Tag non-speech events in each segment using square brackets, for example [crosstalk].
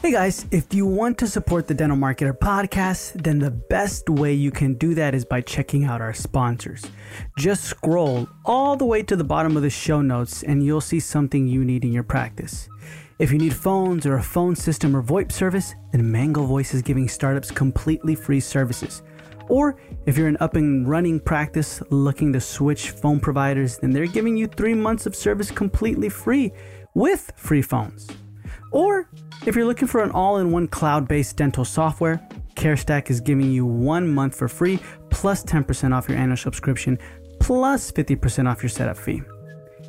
Hey guys, if you want to support the Dental Marketer podcast, then the best way you can do that is by checking out our sponsors. Just scroll all the way to the bottom of the show notes and you'll see something you need in your practice. If you need phones or a phone system or VoIP service, then Mango Voice is giving startups completely free services. Or if you're an up and running practice looking to switch phone providers, then they're giving you three months of service completely free with free phones. Or if you're looking for an all in one cloud based dental software, CareStack is giving you one month for free, plus 10% off your annual subscription, plus 50% off your setup fee.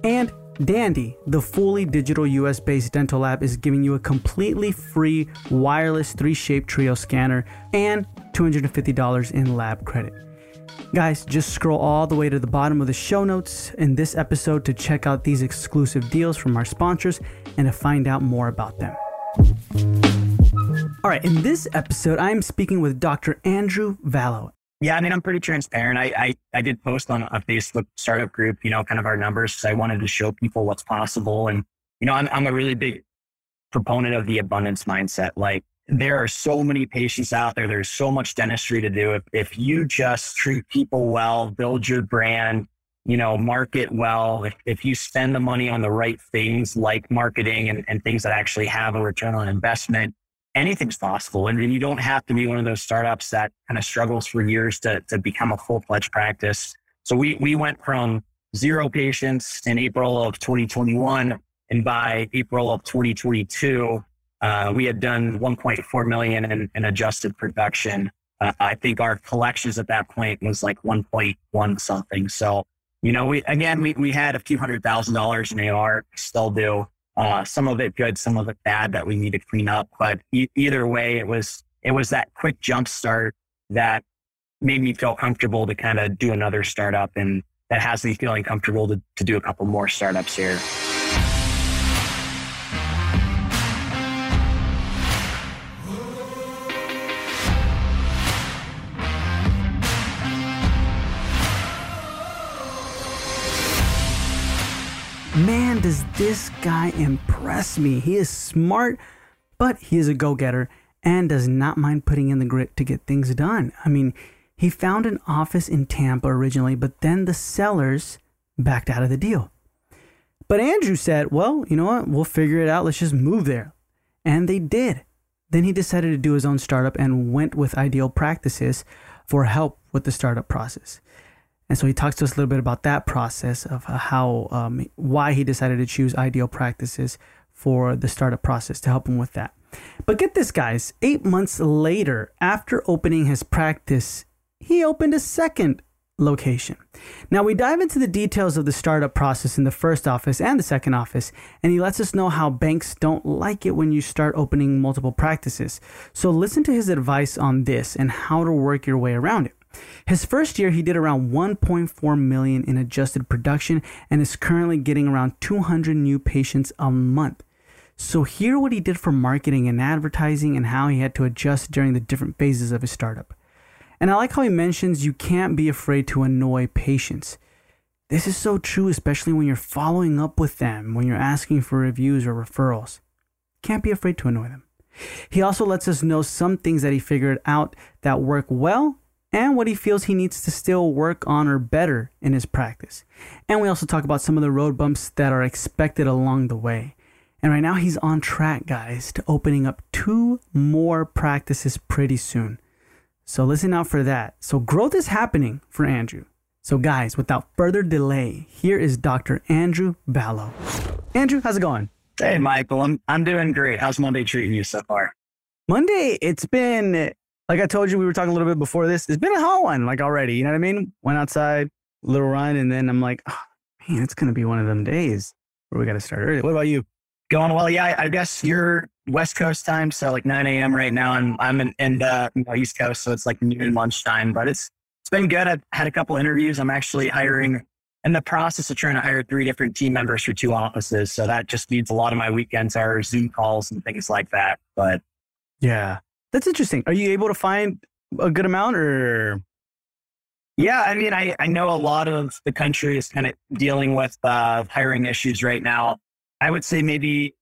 And Dandy, the fully digital US based dental lab, is giving you a completely free wireless 3Shape trio scanner and $250 in lab credit. Guys, just scroll all the way to the bottom of the show notes in this episode to check out these exclusive deals from our sponsors and to find out more about them. All right, in this episode, I am speaking with Dr. Andrew Vallo. Yeah, I mean, I'm pretty transparent. I, I, I did post on a Facebook startup group, you know, kind of our numbers. because I wanted to show people what's possible. And, you know, I'm, I'm a really big proponent of the abundance mindset. Like, there are so many patients out there. There's so much dentistry to do. If, if you just treat people well, build your brand, you know, market well, if, if you spend the money on the right things like marketing and, and things that actually have a return on investment, anything's possible. And, you don't have to be one of those startups that kind of struggles for years to, to become a full fledged practice. So we, we went from zero patients in April of 2021. And by April of 2022, uh, we had done 1.4 million in, in adjusted production. Uh, I think our collections at that point was like 1.1 something. So, you know, we again we we had a few hundred thousand dollars in AR, still do. Uh, some of it good, some of it bad that we need to clean up. But e- either way, it was it was that quick jump start that made me feel comfortable to kind of do another startup, and that has me feeling comfortable to to do a couple more startups here. Does this guy impress me. He is smart, but he is a go getter and does not mind putting in the grit to get things done. I mean, he found an office in Tampa originally, but then the sellers backed out of the deal. But Andrew said, well, you know what? We'll figure it out. Let's just move there. And they did. Then he decided to do his own startup and went with Ideal Practices for help with the startup process. And so he talks to us a little bit about that process of how, um, why he decided to choose ideal practices for the startup process to help him with that. But get this, guys, eight months later, after opening his practice, he opened a second location. Now, we dive into the details of the startup process in the first office and the second office, and he lets us know how banks don't like it when you start opening multiple practices. So, listen to his advice on this and how to work your way around it. His first year, he did around 1.4 million in adjusted production and is currently getting around 200 new patients a month. So, hear what he did for marketing and advertising and how he had to adjust during the different phases of his startup. And I like how he mentions you can't be afraid to annoy patients. This is so true, especially when you're following up with them, when you're asking for reviews or referrals. Can't be afraid to annoy them. He also lets us know some things that he figured out that work well and what he feels he needs to still work on or better in his practice. And we also talk about some of the road bumps that are expected along the way. And right now he's on track, guys, to opening up two more practices pretty soon. So listen out for that. So growth is happening for Andrew. So guys, without further delay, here is Dr. Andrew Vallo. Andrew, how's it going? Hey, Michael, I'm I'm doing great. How's Monday treating you so far? Monday, it's been like I told you, we were talking a little bit before this. It's been a hot one, like already. You know what I mean? Went outside, little run, and then I'm like, oh, man, it's gonna be one of them days where we got to start early. What about you? Going well, yeah. I guess you're West Coast time, so like 9 a.m. right now, and I'm in, in uh, you know, East Coast, so it's like noon lunchtime. But it's it's been good. I've had a couple interviews. I'm actually hiring in the process of trying to hire three different team members for two offices. So that just means a lot of my weekends are Zoom calls and things like that. But yeah, that's interesting. Are you able to find a good amount or? Yeah, I mean, I, I know a lot of the country is kind of dealing with uh, hiring issues right now. I would say maybe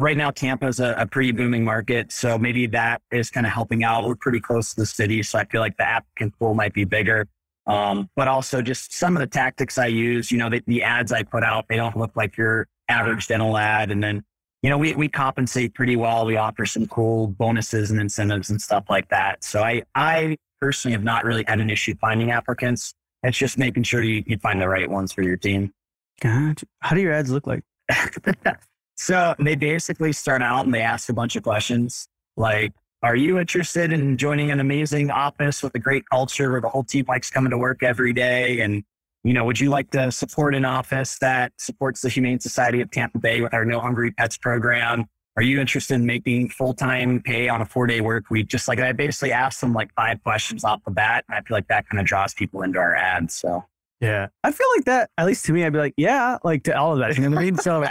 right now Tampa is a, a, pretty booming market. So maybe that is kind of helping out. We're pretty close to the city. So I feel like the applicant pool might be bigger. Um, but also just some of the tactics I use, you know, the, the ads I put out, they don't look like your average dental ad. And then, you know, we, we compensate pretty well. We offer some cool bonuses and incentives and stuff like that. So I, I personally have not really had an issue finding applicants. It's just making sure you, you find the right ones for your team. Gotcha. How do your ads look like? [laughs] so they basically start out and they ask a bunch of questions like, are you interested in joining an amazing office with a great culture where the whole team likes coming to work every day? And, you know, would you like to support an office that supports the Humane Society of Tampa Bay with our No Hungry Pets program? Are you interested in making full time pay on a four day work week? Just like I basically asked them like five questions off the bat. And I feel like that kind of draws people into our ads. So yeah. I feel like that, at least to me, I'd be like, yeah, like to all of that. You know what I mean? So,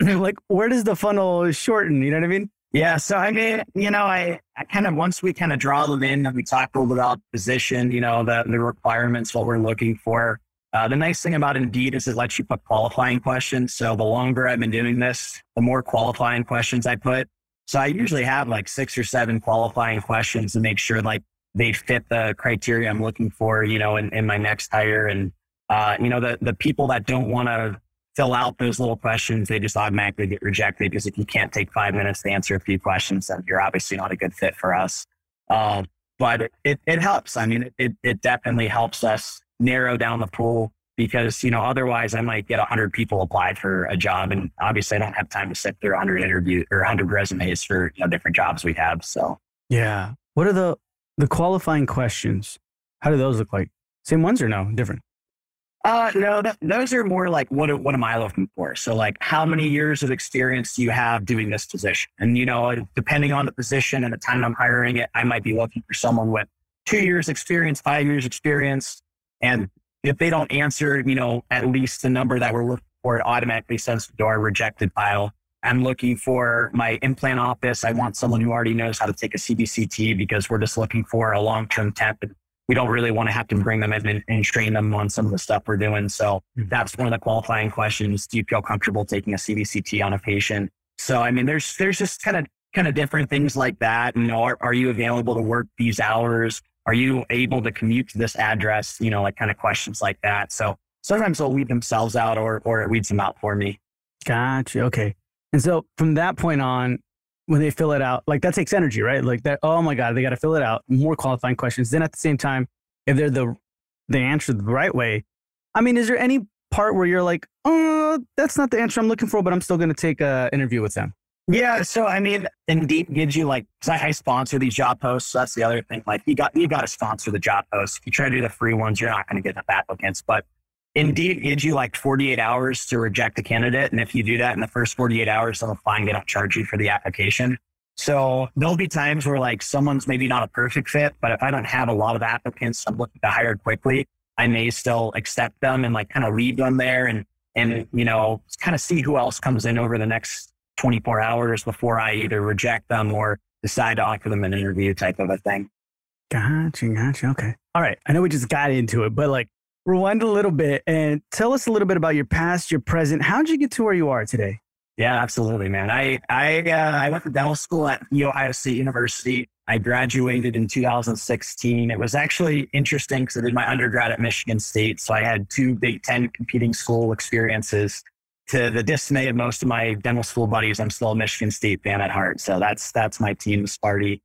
[laughs] like, where does the funnel shorten? You know what I mean? Yeah. So, I mean, you know, I, I kind of, once we kind of draw them in and we talk a little about position, you know, the, the requirements, what we're looking for. Uh, the nice thing about Indeed is it lets you put qualifying questions. So, the longer I've been doing this, the more qualifying questions I put. So, I usually have like six or seven qualifying questions to make sure like they fit the criteria I'm looking for, you know, in, in my next hire. And, uh, you know, the, the people that don't want to fill out those little questions, they just automatically get rejected because if you can't take five minutes to answer a few questions, then you're obviously not a good fit for us. Um, but it, it helps. I mean, it, it definitely helps us narrow down the pool because, you know, otherwise I might get 100 people applied for a job. And obviously I don't have time to sit through 100 interviews or 100 resumes for you know, different jobs we have. So, yeah. What are the the qualifying questions, how do those look like? Same ones or no? Different? Uh, no, that, those are more like what what am I looking for? So like how many years of experience do you have doing this position? And you know, depending on the position and the time I'm hiring it, I might be looking for someone with two years experience, five years experience. And if they don't answer, you know, at least the number that we're looking for, it automatically sends to our rejected file. I'm looking for my implant office. I want someone who already knows how to take a CBCT because we're just looking for a long term temp. We don't really want to have to bring them in and, and, train them on some of the stuff we're doing. So mm-hmm. that's one of the qualifying questions. Do you feel comfortable taking a CBCT on a patient? So, I mean, there's, there's just kind of, kind of different things like that. You know, are, are you available to work these hours? Are you able to commute to this address? You know, like kind of questions like that. So sometimes they'll weed themselves out or, or it weeds them out for me. Gotcha. Okay. And so from that point on, when they fill it out, like that takes energy, right? Like that, oh my God, they got to fill it out. More qualifying questions. Then at the same time, if they're the they answer the right way, I mean, is there any part where you're like, oh, that's not the answer I'm looking for, but I'm still going to take a interview with them? Yeah, so I mean, Indeed gives you like, I, I sponsor these job posts. So that's the other thing. Like, you got you got to sponsor the job posts. If you try to do the free ones, you're not going to get enough applicants. But Indeed gives you like 48 hours to reject a candidate. And if you do that in the first 48 hours, they'll find they don't charge you for the application. So there'll be times where like someone's maybe not a perfect fit, but if I don't have a lot of applicants, I'm looking to hire quickly. I may still accept them and like kind of leave them there and, and, you know, kind of see who else comes in over the next 24 hours before I either reject them or decide to offer them an interview type of a thing. Gotcha. Gotcha. Okay. All right. I know we just got into it, but like rewind a little bit and tell us a little bit about your past, your present. How did you get to where you are today? Yeah, absolutely, man. I I uh, I went to dental school at the Ohio State University. I graduated in 2016. It was actually interesting because I did my undergrad at Michigan State, so I had two Big Ten competing school experiences. To the dismay of most of my dental school buddies, I'm still a Michigan State fan at heart. So that's that's my team, Sparty.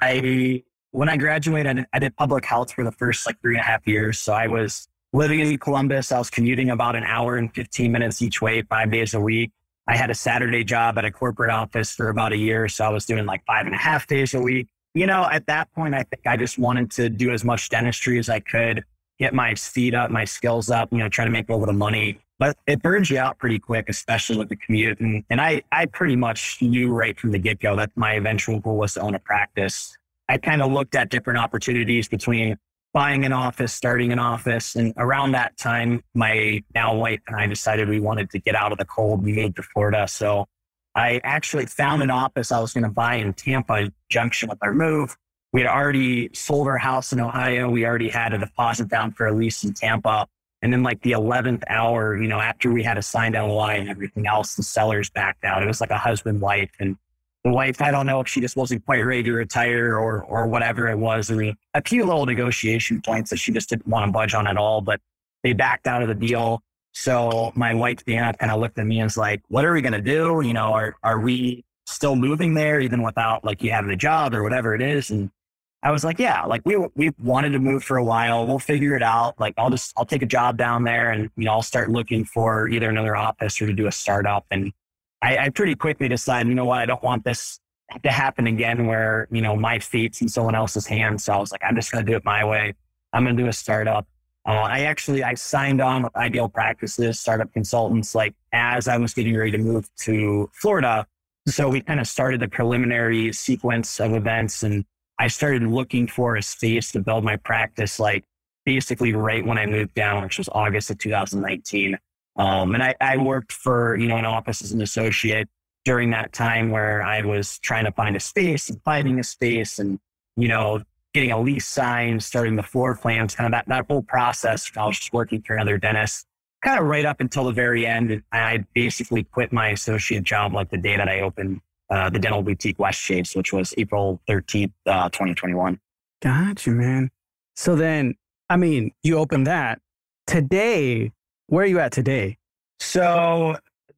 I when I graduated, I did public health for the first like three and a half years. So I was living in Columbus. I was commuting about an hour and 15 minutes each way, five days a week. I had a Saturday job at a corporate office for about a year. So I was doing like five and a half days a week. You know, at that point, I think I just wanted to do as much dentistry as I could, get my feet up, my skills up, you know, try to make a little bit of money. But it burns you out pretty quick, especially with the commute. And, and I, I pretty much knew right from the get go that my eventual goal was to own a practice. I kind of looked at different opportunities between buying an office, starting an office. And around that time, my now wife and I decided we wanted to get out of the cold. We moved to Florida. So I actually found an office I was going to buy in Tampa Junction with our move. We had already sold our house in Ohio. We already had a deposit down for a lease in Tampa. And then like the 11th hour, you know, after we had a signed LOI and everything else, the sellers backed out. It was like a husband wife and wife, I don't know if she just wasn't quite ready to retire or, or whatever it was. I mean, a few little negotiation points that she just didn't want to budge on at all, but they backed out of the deal. So my wife, Dana, kind of looked at me and was like, what are we going to do? You know, are, are we still moving there even without like you having a job or whatever it is? And I was like, yeah, like we, we wanted to move for a while. We'll figure it out. Like I'll just, I'll take a job down there and, you know, I'll start looking for either another office or to do a startup. And I, I pretty quickly decided, you know what, I don't want this to happen again where, you know, my feet's in someone else's hands. So I was like, I'm just going to do it my way. I'm going to do a startup. Uh, I actually I signed on with Ideal Practices, startup consultants, like as I was getting ready to move to Florida. So we kind of started the preliminary sequence of events, and I started looking for a space to build my practice, like basically right when I moved down, which was August of 2019. Um, and I, I worked for you know an office as an associate during that time where I was trying to find a space and finding a space and you know getting a lease signed, starting the floor plans, kind of that, that whole process. I was just working for another dentist, kind of right up until the very end. I basically quit my associate job like the day that I opened uh, the dental boutique West which was April 13th, uh, 2021. Got you, man. So then, I mean, you opened that today. Where are you at today? So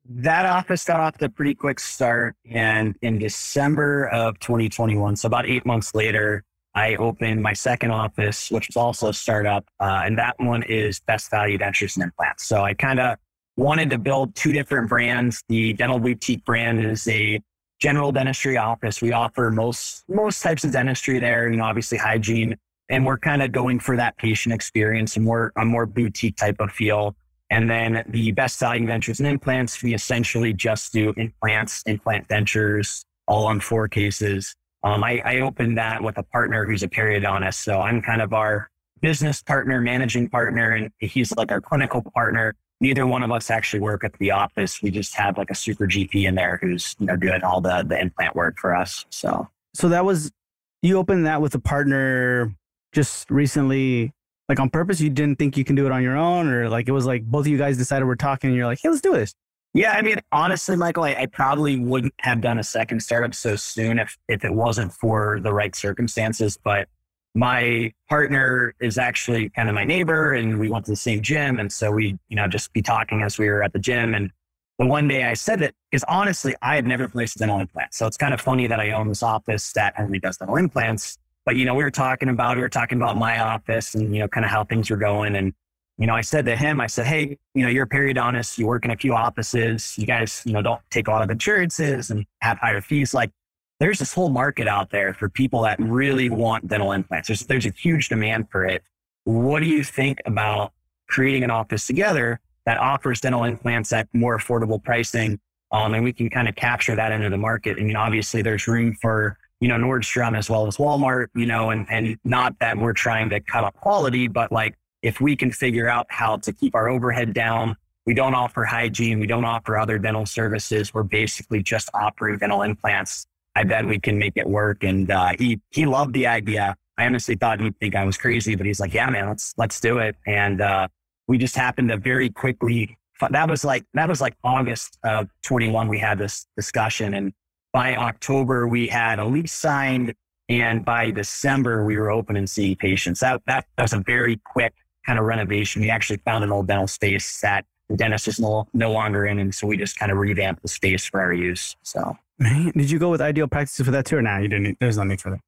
that office got off to a pretty quick start. And in December of 2021, so about eight months later, I opened my second office, which was also a startup, uh, and that one is Best Value Dentures and Implants. So I kind of wanted to build two different brands. The Dental Boutique brand is a general dentistry office. We offer most most types of dentistry there, you know, obviously hygiene, and we're kind of going for that patient experience and more a more boutique type of feel. And then the best selling Dentures and Implants, we essentially just do implants, implant dentures, all on four cases. Um, I, I opened that with a partner who's a periodontist. So I'm kind of our business partner, managing partner, and he's like our clinical partner. Neither one of us actually work at the office. We just have like a super GP in there who's you know doing all the the implant work for us. So so that was you opened that with a partner just recently, like on purpose. You didn't think you can do it on your own, or like it was like both of you guys decided we're talking, and you're like, hey, let's do this. Yeah, I mean, honestly, Michael, I, I, probably wouldn't have done a second startup so soon if if it wasn't for the right circumstances. But my partner is actually kind of my neighbor, and we went to the same gym, and so we, you know, just be talking as we were at the gym. And the one day I said it because honestly, I had never placed a dental implant, so it's kind of funny that I own this office that only does dental implants. But you know, we were talking about we were talking about my office and you know, kind of how things were going, and you know, I said to him, I said, Hey, you know, you're a periodontist, you work in a few offices, you guys, you know, don't take a lot of insurances and have higher fees. Like there's this whole market out there for people that really want dental implants. There's, there's a huge demand for it. What do you think about creating an office together that offers dental implants at more affordable pricing? Um, and we can kind of capture that into the market. I mean, obviously there's room for, you know, Nordstrom as well as Walmart, you know, and, and not that we're trying to cut off quality, but like if we can figure out how to keep our overhead down, we don't offer hygiene, we don't offer other dental services. We're basically just offering dental implants. I bet we can make it work. And uh, he he loved the idea. I honestly thought he'd think I was crazy, but he's like, "Yeah, man, let's let's do it." And uh, we just happened to very quickly. That was like that was like August of 21. We had this discussion, and by October we had a lease signed, and by December we were open and seeing patients. That that was a very quick kind of renovation. We actually found an old dental space that the dentist is no, no longer in. And so we just kind of revamped the space for our use. So, man, did you go with ideal practices for that too? Or now nah, you didn't, there's no need for that.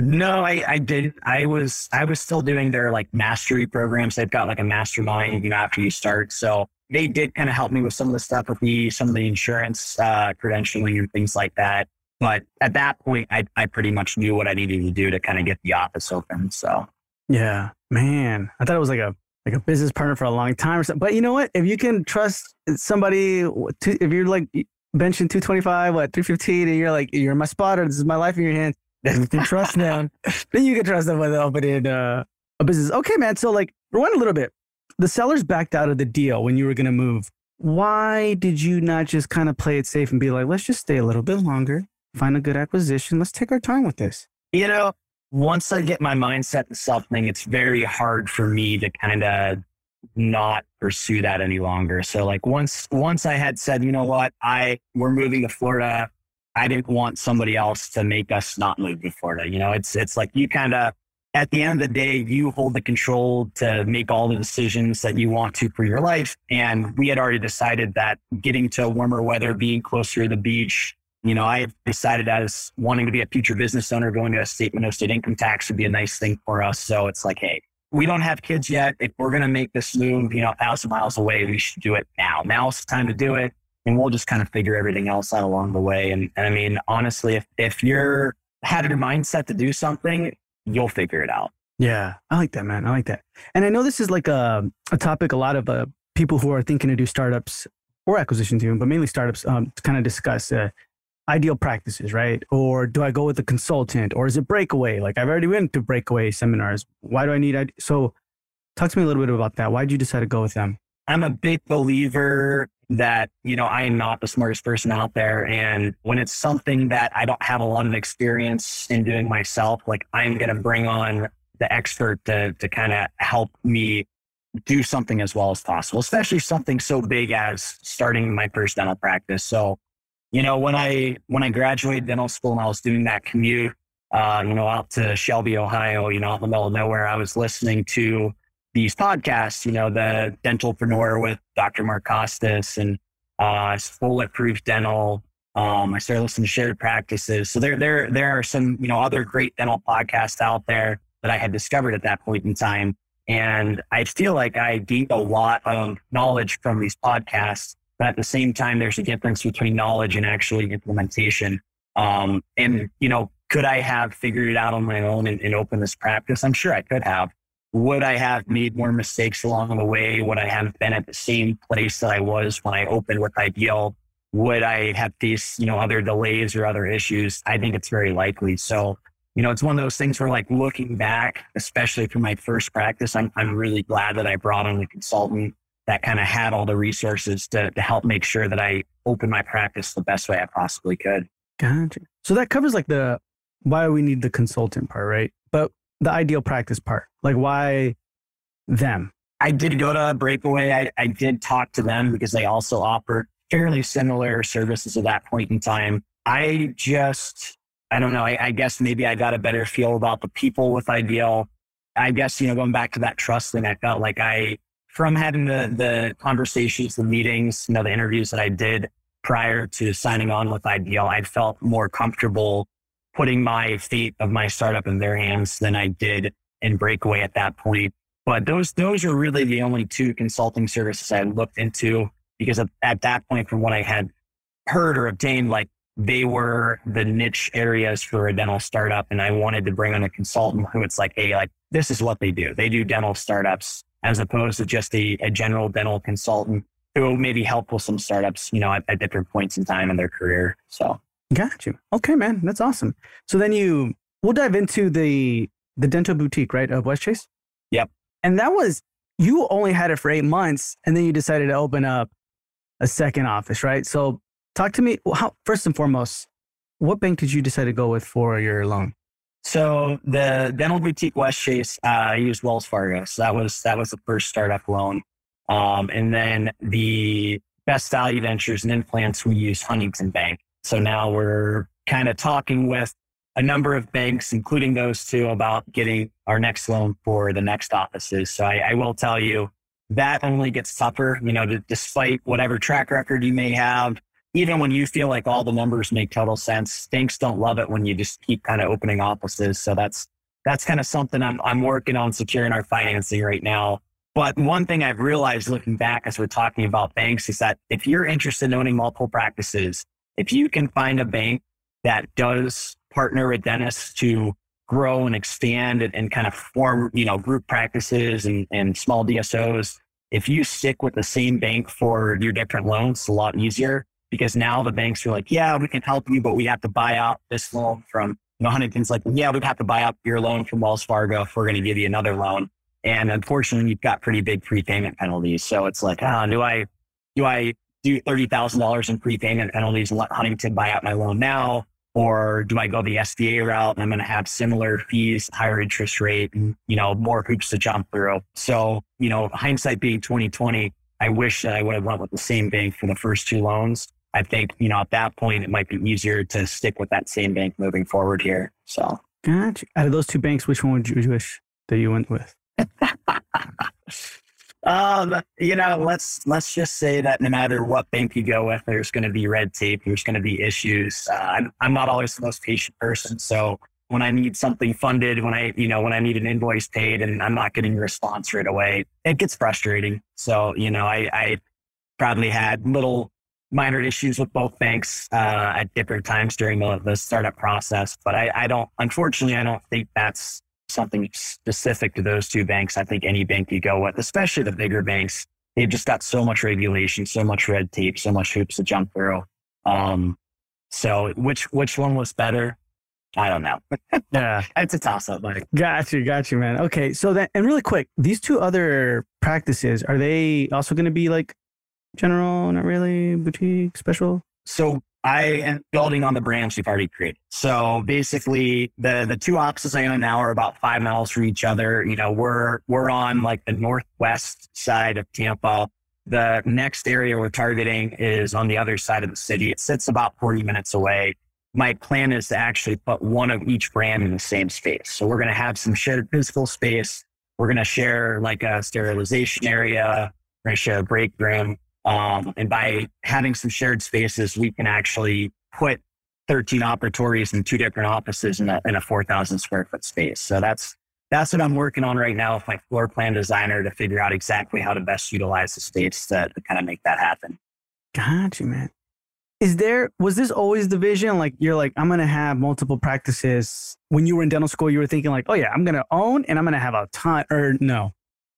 No, I, I did. I was, I was still doing their like mastery programs. They've got like a mastermind, you know, after you start. So they did kind of help me with some of the stuff with the, some of the insurance, uh, credentialing and things like that. But at that point, I, I pretty much knew what I needed to do to kind of get the office open. So yeah, man. I thought it was like a like a business partner for a long time or something. But you know what? If you can trust somebody, if you're like benching 225, what 315, and you're like you're my spotter, this is my life in your hands, [laughs] then you can trust them. [laughs] then you can trust them with opening uh, a business. Okay, man. So like rewind a little bit. The sellers backed out of the deal when you were going to move. Why did you not just kind of play it safe and be like, let's just stay a little bit longer, find a good acquisition, let's take our time with this? You know, once I get my mindset to something, it's very hard for me to kind of not pursue that any longer. So like once once I had said, you know what, I we're moving to Florida, I didn't want somebody else to make us not move to Florida. You know, it's it's like you kind of at the end of the day, you hold the control to make all the decisions that you want to for your life. And we had already decided that getting to warmer weather, being closer to the beach, you know, I decided as wanting to be a future business owner, going to a state no state income tax would be a nice thing for us. So it's like, hey, we don't have kids yet. If we're going to make this move, you know, a thousand miles away, we should do it now. Now's the time to do it. And we'll just kind of figure everything else out along the way. And, and I mean, honestly, if, if you're had your mindset to do something, you'll figure it out. Yeah, I like that, man. I like that. And I know this is like a, a topic a lot of uh, people who are thinking to do startups or acquisitions even, but mainly startups um, to kind of discuss uh, ideal practices, right? Or do I go with a consultant or is it breakaway? Like I've already been to breakaway seminars. Why do I need, so talk to me a little bit about that. Why did you decide to go with them? I'm a big believer that, you know, I am not the smartest person out there. And when it's something that I don't have a lot of experience in doing myself, like I'm going to bring on the expert to, to kind of help me do something as well as possible, especially something so big as starting my first dental practice. So, you know, when I, when I graduated dental school and I was doing that commute, uh, you know, out to Shelby, Ohio, you know, out in the middle of nowhere, I was listening to these podcasts, you know, the Dentalpreneur with Dr. Mark Costes and uh, Bulletproof Dental. Um, I started listening to shared practices. So there, there, there are some, you know, other great dental podcasts out there that I had discovered at that point in time. And I feel like I gained a lot of knowledge from these podcasts, but at the same time, there's a difference between knowledge and actually implementation. Um, and, you know, could I have figured it out on my own and, and opened this practice? I'm sure I could have would I have made more mistakes along the way? Would I have been at the same place that I was when I opened with Ideal? Would I have faced, you know, other delays or other issues? I think it's very likely. So, you know, it's one of those things where like looking back, especially for my first practice, I'm, I'm really glad that I brought on a consultant that kind of had all the resources to, to help make sure that I opened my practice the best way I possibly could. Gotcha. So that covers like the why we need the consultant part, right? But the ideal practice part? Like, why them? I did go to Breakaway. I, I did talk to them because they also offer fairly similar services at that point in time. I just, I don't know. I, I, guess maybe I got a better feel about the people with Ideal. I guess, you know, going back to that trust thing, I felt like I, from having the, the conversations, the meetings, you know, the interviews that I did prior to signing on with Ideal, I felt more comfortable putting my fate of my startup in their hands than I did in Breakaway at that point. But those those are really the only two consulting services I looked into because at, at that point, from what I had heard or obtained, like they were the niche areas for a dental startup. And I wanted to bring on a consultant who it's like, hey, like this is what they do. They do dental startups as opposed to just a, a general dental consultant who maybe help with some startups, you know, at, at different points in time in their career. So Got you. Okay, man, that's awesome. So then you, we'll dive into the the dental boutique, right, of Westchase. Yep. And that was you only had it for eight months, and then you decided to open up a second office, right? So talk to me. How, first and foremost, what bank did you decide to go with for your loan? So the dental boutique Westchase, uh, I used Wells Fargo. So that was that was the first startup loan. Um, and then the best value Dentures and implants we use Huntington Bank. So now we're kind of talking with a number of banks, including those two, about getting our next loan for the next offices. So I, I will tell you that only gets tougher, you know, to, despite whatever track record you may have. Even when you feel like all the numbers make total sense, banks don't love it when you just keep kind of opening offices. So that's that's kind of something I'm I'm working on securing our financing right now. But one thing I've realized looking back as we're talking about banks is that if you're interested in owning multiple practices, if you can find a bank that does partner with dentists to grow and expand and, and kind of form, you know, group practices and, and small DSOs, if you stick with the same bank for your different loans, it's a lot easier because now the banks are like, yeah, we can help you, but we have to buy out this loan from, you know, Huntington's like, yeah, we'd have to buy out your loan from Wells Fargo if we're going to give you another loan. And unfortunately, you've got pretty big prepayment penalties. So it's like, ah, do I, do I do $30,000 in prepayment penalties and let Huntington buy out my loan now? Or do I go the SBA route and I'm going to have similar fees, higher interest rate, and, you know, more hoops to jump through? So, you know, hindsight being 2020, I wish that I would have went with the same bank for the first two loans. I think, you know, at that point, it might be easier to stick with that same bank moving forward here. So, gotcha. Out of those two banks, which one would you wish that you went with? [laughs] um, you know, let's let's just say that no matter what bank you go with, there's going to be red tape. There's going to be issues. Uh, I'm I'm not always the most patient person, so when I need something funded, when I you know when I need an invoice paid, and I'm not getting a response right away, it gets frustrating. So you know, I I probably had little minor issues with both banks uh, at different times during the, the startup process, but I, I don't. Unfortunately, I don't think that's something specific to those two banks. I think any bank you go with, especially the bigger banks, they've just got so much regulation, so much red tape, so much hoops to jump through. Um, so which which one was better? I don't know. [laughs] yeah, it's a toss up, Mike. Got you, got you, man. Okay, so then and really quick, these two other practices are they also going to be like general, not really boutique, special? So I am building on the brands we've already created. So basically, the the two offices I own now are about five miles from each other. You know, we're we're on like the northwest side of Tampa. The next area we're targeting is on the other side of the city. It sits about 40 minutes away. My plan is to actually put one of each brand in the same space. So we're to have some shared physical space. We're to share like a sterilization area. We're to share a break room. Um, and by having some shared spaces, we can actually put 13 operatories in two different offices in a, in a 4,000 square foot space. So that's that's what I'm working on right now with my floor plan designer to figure out exactly how to best utilize the space to, to kind of make that happen. Gotcha, man. Is there was this always the vision? Like you're like, I'm gonna have multiple practices. When you were in dental school, you were thinking like, oh yeah, I'm gonna own and I'm gonna have a ton or no.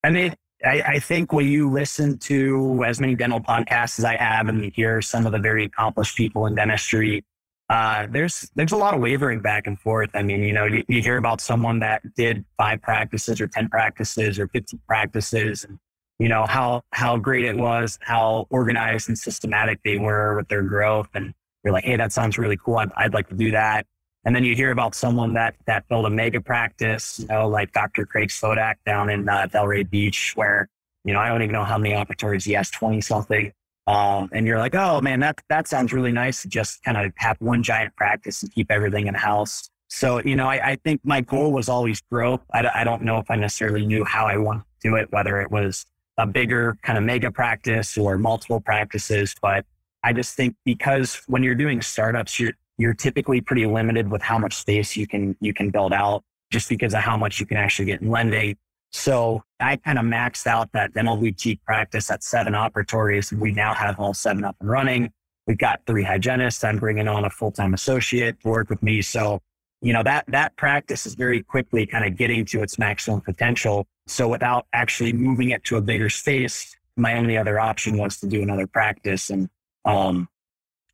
I mean, I, I, think when you listen to as many dental podcasts as I have and you hear some of the very accomplished people in dentistry, uh, there's there's a lot of wavering back and forth. I mean, you know, you, you, hear about someone that did five practices or ten practices or fifteen practices, and you know how how great it was, how organized and systematic they were with their growth, and you're like, hey, that sounds really cool. I'd, I'd like to do that. And then you hear about someone that that built a mega practice, you know, like Dr. Craig Spodak down in uh, Delray Beach, where you know I don't even know how many operatories he has, twenty something. Um, and you're like, oh man, that that sounds really nice to just kind of have one giant practice and keep everything in house. So you know, I, I think my goal was always growth. I, I don't know if I necessarily knew how I wanted to do it, whether it was a bigger kind of mega practice or multiple practices, but I just think because when you're doing startups, you're you're typically pretty limited with how much space you can you can build out just because of how much you can actually get in lending. So I kind of maxed out that boutique practice at seven operatories. We now have all seven up and running. We've got three hygienists. I'm bringing on a full-time associate to work with me. So, you know, that, that practice is very quickly kind of getting to its maximum potential. So without actually moving it to a bigger space, my only other option was to do another practice. And, um,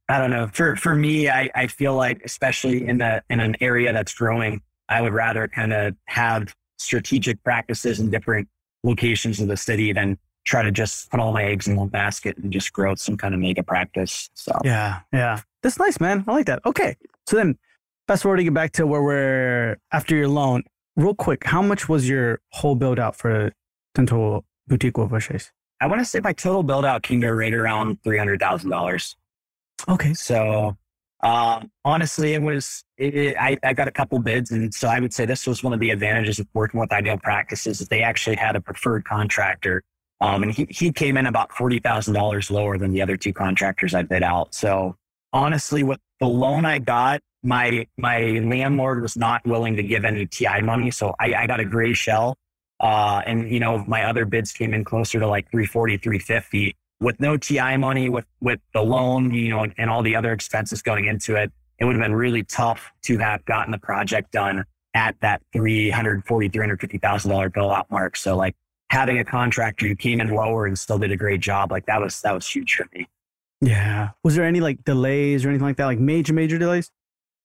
I don't know. For for me, I, I feel like especially in the in an area that's growing, I would rather kind of have strategic practices in different locations of the city than try to just put all my eggs in one basket and just grow some kind of mega practice. So yeah, yeah, that's nice, man. I like that. Okay, so then fast forwarding back to where we're after your loan, real quick. How much was your whole build out for dental boutique Westchase? I want to say my total build out came to right around three hundred thousand dollars. Okay. So um, honestly, it was, it, I, I got a couple bids. And so I would say this was one of the advantages of working with Ideal Practices that they actually had a preferred contractor. Um, and he, he came in about $40,000 lower than the other two contractors I bid out. So honestly, with the loan I got, my, my landlord was not willing to give any TI money. So I, I got a gray shell. Uh, and you know, my other bids came in closer to like 340, 350 with no TI money, with with the loan, you know, and all the other expenses going into it, it would have been really tough to have gotten the project done at that three hundred forty, three hundred fifty thousand dollar bill out mark. So like having a contractor who came in lower and still did a great job, like that was that was huge for me. Yeah. Was there any like delays or anything like that? Like major, major delays?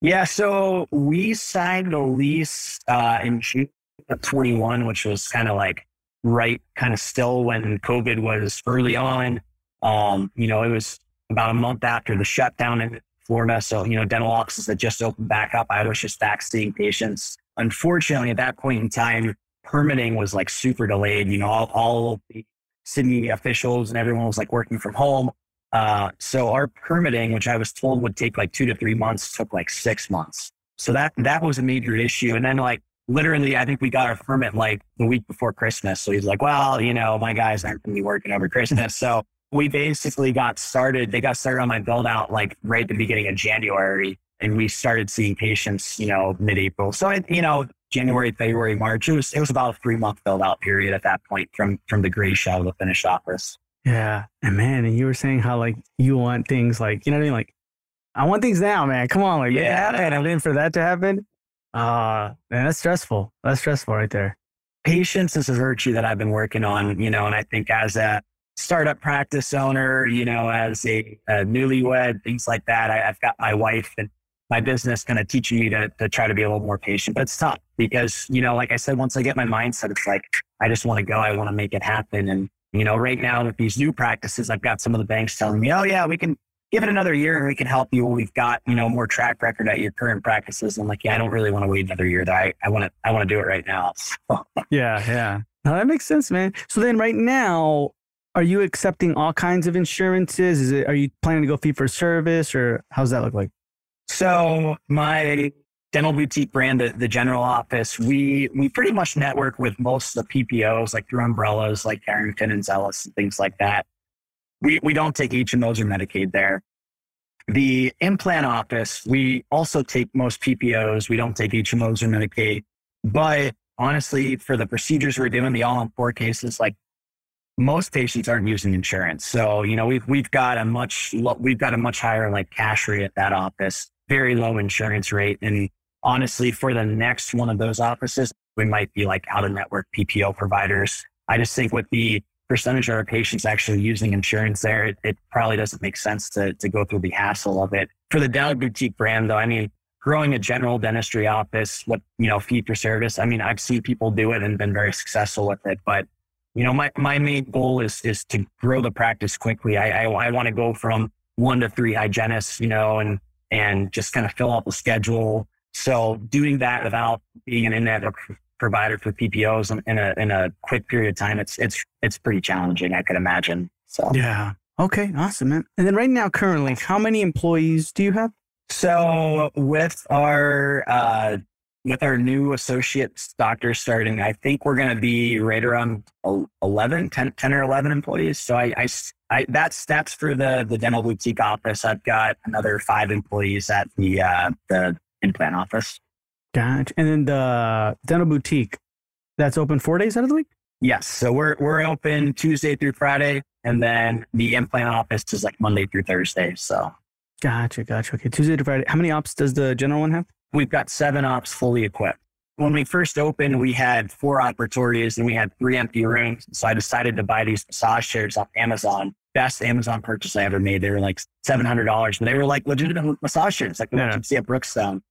Yeah. So we signed a lease uh, in June of 21, which was kind of like right kind of still when COVID was early on. Um, you know, it was about a month after the shutdown in Florida. So, you know, dental offices had just opened back up. I was just seeing patients. Unfortunately, at that point in time, permitting was like super delayed. You know, all, all the city officials and everyone was like working from home. Uh, so our permitting, which I was told would take like two to three months, took like six months. So that that was a major issue. And then like literally, I think we got our permit like the week before Christmas. So he's like, well, you know, my guys aren't going to be working over Christmas. [laughs] So we basically got started. They got started on my build out like right at the beginning of January, and we started seeing patients, you know, mid April. So it, you know, January, February, March. It was it was about a three month build out period at that point from from the gray shell to the finished office. Yeah, and man, and you were saying how like you want things like you know what I mean, like I want things now, man. Come on, like yeah, man, I'm waiting for that to happen. Uh man, that's stressful. That's stressful right there. Patience is a virtue that I've been working on, you know, and I think as a startup practice owner, you know, as a, a newlywed, things like that. I, have got my wife and my business kind of teaching me to, to try to be a little more patient, but it's tough because, you know, like I said, once I get my mindset, it's like, I just want to go. I want to make it happen. And, you know, right now with these new practices, I've got some of the banks telling me, oh yeah, we can give it another year and we can help you. We've got, you know, more track record at your current practices. I'm like, yeah, I don't really want to wait another year. That I, I want to, I want to do it right now. [laughs] yeah. Yeah. No, that makes sense, man. So then right now, are you accepting all kinds of insurances? Is it, are you planning to go fee for service or how's that look like? So my dental boutique brand, the, the general office, we, we pretty much network with most of the PPOs, like through umbrellas, like Carrington and Zelis and things like that. We, we don't take HMOs or Medicaid there. The implant office, we also take most PPOs. We don't take HMOs or Medicaid. But honestly, for the procedures we're doing, the all on four cases, like most patients aren't using insurance. So, you know, we've, we've got a much, we've got a much higher like cash rate at that office, very low insurance rate. And honestly, for the next one of those offices, we might be like out of network PPO providers. I just think with the percentage of our patients actually using insurance there, it, it probably doesn't make sense to, to go through the hassle of it. For the dental boutique brand though, I mean, growing a general dentistry office, what, you know, fee for service. I mean, I've seen people do it and been very successful with it, but you know, my, my main goal is, is to grow the practice quickly. I, I, I want to go from one to three hygienists, you know, and, and just kind of fill out the schedule. So doing that without being an in-network provider for PPOs in a, in a quick period of time, it's, it's, it's pretty challenging. I could imagine. So, yeah. Okay. Awesome, man. And then right now, currently, how many employees do you have? So with our, uh, with our new associate doctor starting, I think we're going to be right around 11, 10, 10 or 11 employees. So I, I, I, that's, that's for the, the dental boutique office. I've got another five employees at the, uh, the implant office. Gotcha. And then the dental boutique, that's open four days out of the week? Yes. So we're, we're open Tuesday through Friday. And then the implant office is like Monday through Thursday. So. Gotcha. Gotcha. Okay. Tuesday to Friday. How many ops does the general one have? We've got seven ops fully equipped. When we first opened, we had four operatories and we had three empty rooms. So I decided to buy these massage chairs off Amazon. Best Amazon purchase I ever made. They were like $700, but they were like legitimate massage chairs, like the yeah. ones you see at Brookstone.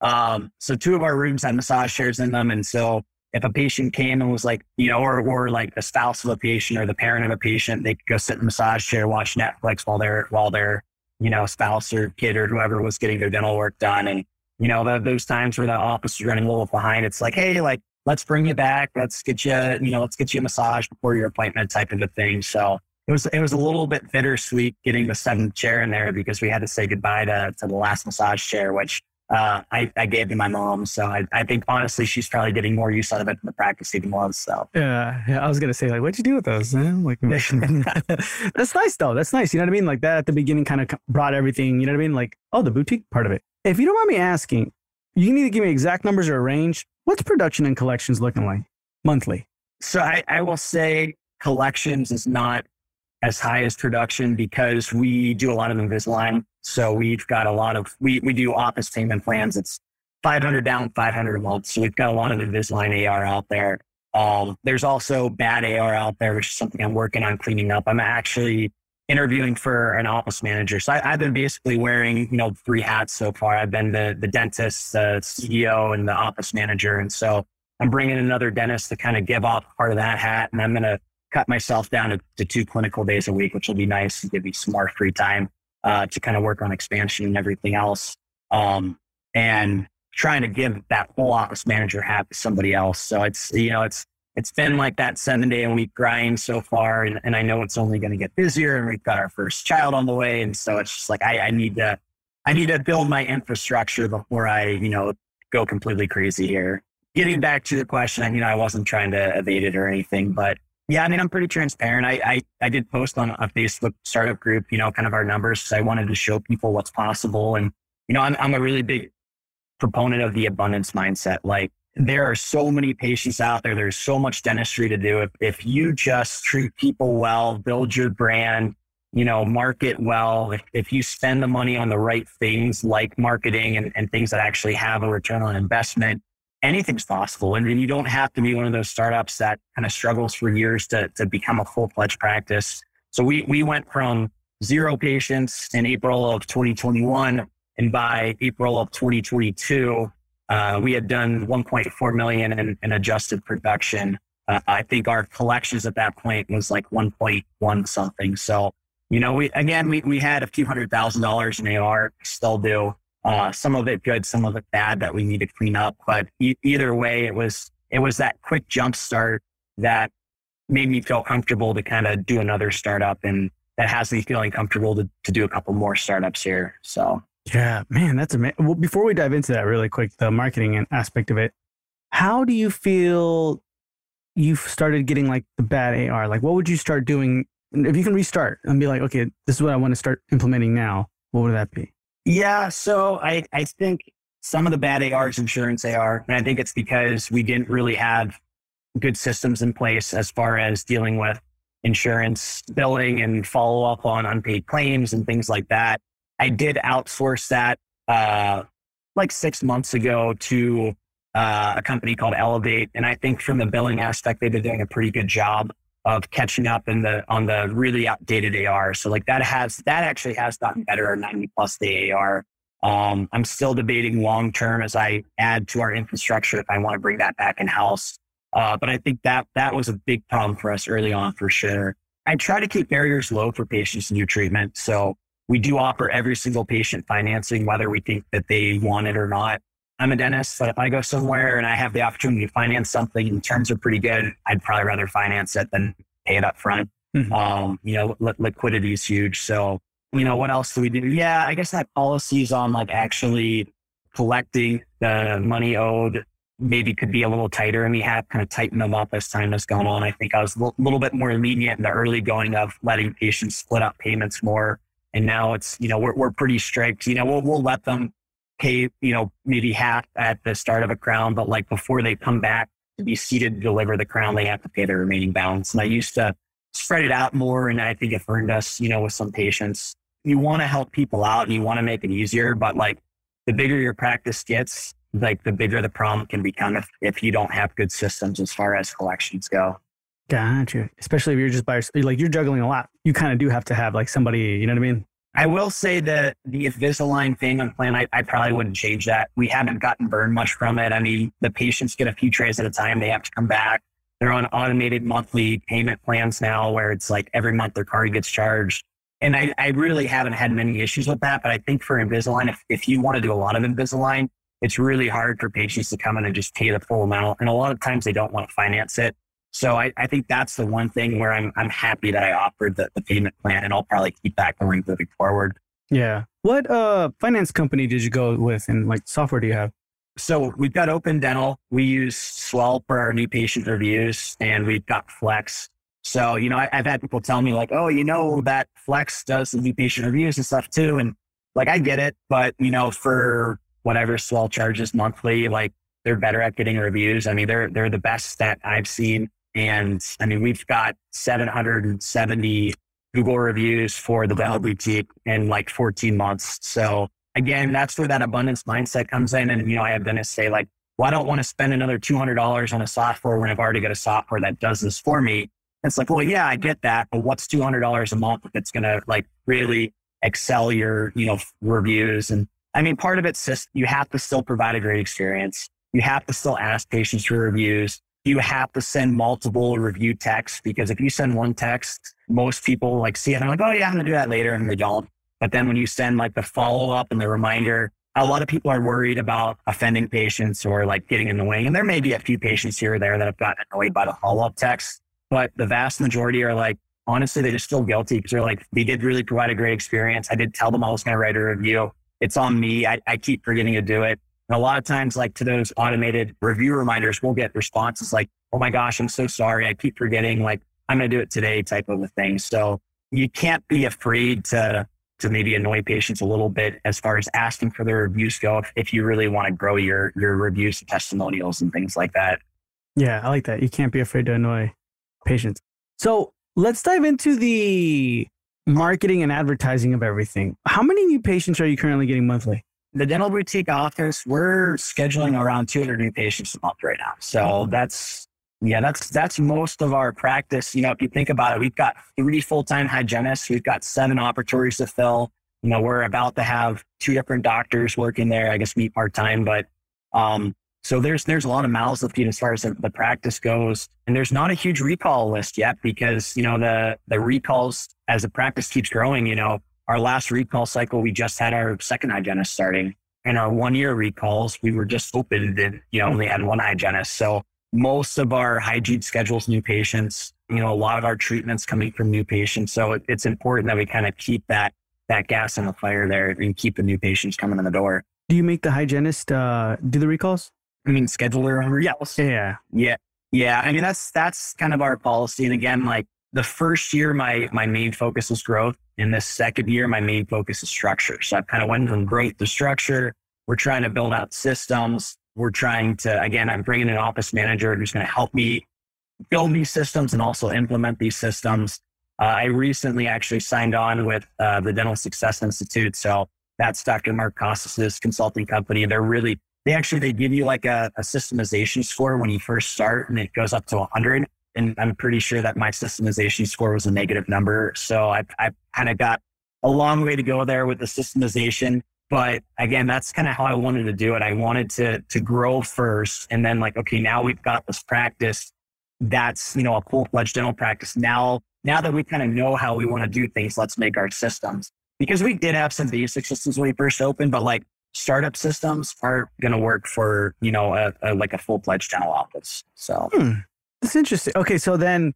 Um, so two of our rooms had massage chairs in them. And so if a patient came and was like, you know, or, or like the spouse of a patient or the parent of a patient, they could go sit in the massage chair, watch Netflix while they're, while their, you know, spouse or kid or whoever was getting their dental work done. And you know, the, those times where the office is running a little behind, it's like, hey, like, let's bring you back. Let's get you, you know, let's get you a massage before your appointment type of a thing. So it was, it was a little bit bittersweet getting the seventh chair in there because we had to say goodbye to, to the last massage chair, which uh, I, I gave to my mom. So I, I think honestly, she's probably getting more use out of it than the practice even was. So yeah, yeah. I was gonna say like, what'd you do with those? Man? Like [laughs] [laughs] that's nice though. That's nice. You know what I mean? Like that at the beginning kind of brought everything. You know what I mean? Like oh, the boutique part of it. If you don't mind me asking, you need to give me exact numbers or a range. What's production and collections looking like monthly? So I, I will say collections is not as high as production because we do a lot of Invisalign. So we've got a lot of, we, we do office payment plans. It's 500 down, 500 a month. So we've got a lot of Invisalign AR out there. Um, there's also bad AR out there, which is something I'm working on cleaning up. I'm actually interviewing for an office manager. So I, have been basically wearing, you know, three hats so far. I've been the, the dentist, the CEO, and the office manager. And so I'm bringing another dentist to kind of give off part of that hat. And I'm going to cut myself down to, to, two clinical days a week, which will be nice and give me some more free time. uh, to kind of work on expansion and everything else. Um, and trying to give that whole office manager hat to somebody else. So it's, you know, it's, it's been like that seven day a week grind so far. And, and I know it's only going to get busier and we've got our first child on the way. And so it's just like, I, I need to, I need to build my infrastructure before I, you know, go completely crazy here. Getting back to the question, you know, I wasn't trying to evade it or anything, but yeah, I mean, I'm pretty transparent. I, I, I did post on a Facebook startup group, you know, kind of our numbers. So I wanted to show people what's possible. And, you know, I'm, I'm a really big proponent of the abundance mindset. Like there are so many patients out there. There's so much dentistry to do. If, if you just treat people well, build your brand, you know, market well, if, if you spend the money on the right things like marketing and, and things that actually have a return on investment, anything's possible. And, and you don't have to be one of those startups that kind of struggles for years to, to become a full fledged practice. So we, we went from zero patients in April of 2021 and by April of 2022, uh, we had done 1.4 million in, in adjusted production. Uh, I think our collections at that point was like 1.1 something. So, you know, we again we we had a few hundred thousand dollars in AR, still do. Uh, some of it good, some of it bad that we need to clean up. But e- either way, it was it was that quick jump start that made me feel comfortable to kind of do another startup, and that has me feeling comfortable to to do a couple more startups here. So yeah, man, that's amazing. Well, before we dive into that really quick, the marketing aspect of it, how do you feel you've started getting like the bad AR? Like, what would you start doing if you can restart and be like, okay, this is what I want to start implementing now? What would that be? Yeah, so I, I think some of the bad AR is insurance AR. And I think it's because we didn't really have good systems in place as far as dealing with insurance billing and follow up on unpaid claims and things like that. I did outsource that uh, like six months ago to uh, a company called Elevate, and I think from the billing aspect, they've been doing a pretty good job of catching up in the on the really outdated AR. So like that has that actually has gotten better 90 plus day AR. Um, I'm still debating long term as I add to our infrastructure if I want to bring that back in house. Uh, but I think that that was a big problem for us early on for sure. I try to keep barriers low for patients in new treatment. So we do offer every single patient financing, whether we think that they want it or not. I'm a dentist, but if I go somewhere and I have the opportunity to finance something and terms are pretty good, I'd probably rather finance it than pay it up front. Mm-hmm. Um, you know, li- liquidity is huge. So, you know, what else do we do? Yeah, I guess that policies on like actually collecting the money owed maybe could be a little tighter and we have kind of tightened them up as time has gone on. I think I was a little bit more lenient in the early going of letting patients split up payments more and now it's, you know, we're, we're pretty strict. You know, we'll, we'll let them pay, you know, maybe half at the start of a crown, but like before they come back to be seated to deliver the crown, they have to pay the remaining balance. And I used to spread it out more. And I think it earned us, you know, with some patients. You want to help people out and you want to make it easier, but like the bigger your practice gets, like the bigger the problem can become if, if you don't have good systems as far as collections go. Gotcha. Especially if you're just by like you're juggling a lot. You kind of do have to have like somebody, you know what I mean? I will say that the Invisalign payment plan, I, I probably wouldn't change that. We haven't gotten burned much from it. I mean, the patients get a few trays at a time. They have to come back. They're on automated monthly payment plans now where it's like every month their card gets charged. And I, I really haven't had many issues with that. But I think for Invisalign, if, if you want to do a lot of Invisalign, it's really hard for patients to come in and just pay the full amount. And a lot of times they don't want to finance it. So I, I, think that's the one thing where I'm I'm happy that I offered the, the payment plan and I'll probably keep that going moving forward. Yeah. What uh finance company did you go with and like software do you have? So we've got Open Dental. We use Swell for our new patient reviews and we've got Flex. So, you know, I, have had people tell me like, oh, you know, that Flex does the new patient reviews and stuff too. And like, I get it, but you know, for whatever Swell charges monthly, like they're better at getting reviews. I mean, they're, they're the best that I've seen and I mean, we've got 770 Google reviews for the Bell Boutique in like 14 months. So again, that's where that abundance mindset comes in. And, you know, I have dentists say like, well, I don't want to spend another $200 on a software when I've already got a software that does this for me. It's like, well, yeah, I get that, but what's $200 a month that's going to like really excel your, you know, reviews? And I mean, part of it's just you have to still provide a great experience. You have to still ask patients for reviews you have to send multiple review texts because if you send one text, most people like see it and like, oh yeah, I'm gonna do that later, and they don't. But then when you send like the follow up and the reminder, a lot of people are worried about offending patients or like getting annoying. And there may be a few patients here or there that have gotten annoyed by the follow up text, but the vast majority are like, honestly, they just feel guilty because they're like, they did really provide a great experience. I did tell them I was going to write a review. It's on me. I, I keep forgetting to do it. And a lot of times, like to those automated review reminders, we'll get responses like, oh my gosh, I'm so sorry. I keep forgetting. Like, I'm going to do it today type of a thing. So you can't be afraid to to maybe annoy patients a little bit as far as asking for their reviews go if, if you really want to grow your your reviews and testimonials and things like that. Yeah, I like that. You can't be afraid to annoy patients. So let's dive into the marketing and advertising of everything. How many new patients are you currently getting monthly? The dental boutique office, we're scheduling around 200 new patients a month right now. So that's yeah, that's that's most of our practice. You know, if you think about it, we've got three full-time hygienists, we've got seven operatories to fill. You know, we're about to have two different doctors working there. I guess me part-time, but um, so there's there's a lot of mouths to feed as far as the, the, practice goes, and there's not a huge recall list yet because you know the the recalls as the practice keeps growing. You know, our last recall cycle, we just had our second hygienist starting, and our one year recalls, we were just open and you know only had one hygienist. So most of our hygiene schedules new patients, you know, a lot of our treatments coming from new patients. So it, it's important that we kind of keep that that gas in the fire there and keep the new patients coming in the door. Do you make the hygienist uh, do the recalls? I mean, scheduler over? Yeah. Yeah. Yeah. Yeah. I mean, that's, that's kind of our policy. And again, like the first year, my, my main focus was growth. In this second year, my main focus is structure. So I've kind of went from growth to structure. We're trying to build out systems we're trying to, again, I'm bringing an office manager who's going to help me build these systems and also implement these systems. Uh, I recently actually signed on with uh, the Dental Success Institute. So that's Dr. Mark Costes' consulting company. They're really, they actually, they give you like a, a systemization score when you first start and it goes up to 100. And I'm pretty sure that my systemization score was a negative number. So I've, I've kind of got a long way to go there with the systemization. But again, that's kind of how I wanted to do it. I wanted to to grow first, and then like, okay, now we've got this practice. That's you know a full fledged dental practice. Now, now that we kind of know how we want to do things, let's make our systems. Because we did have some basic systems when we first opened, but like startup systems aren't going to work for you know a, a like a full fledged dental office. So hmm. That's interesting. Okay, so then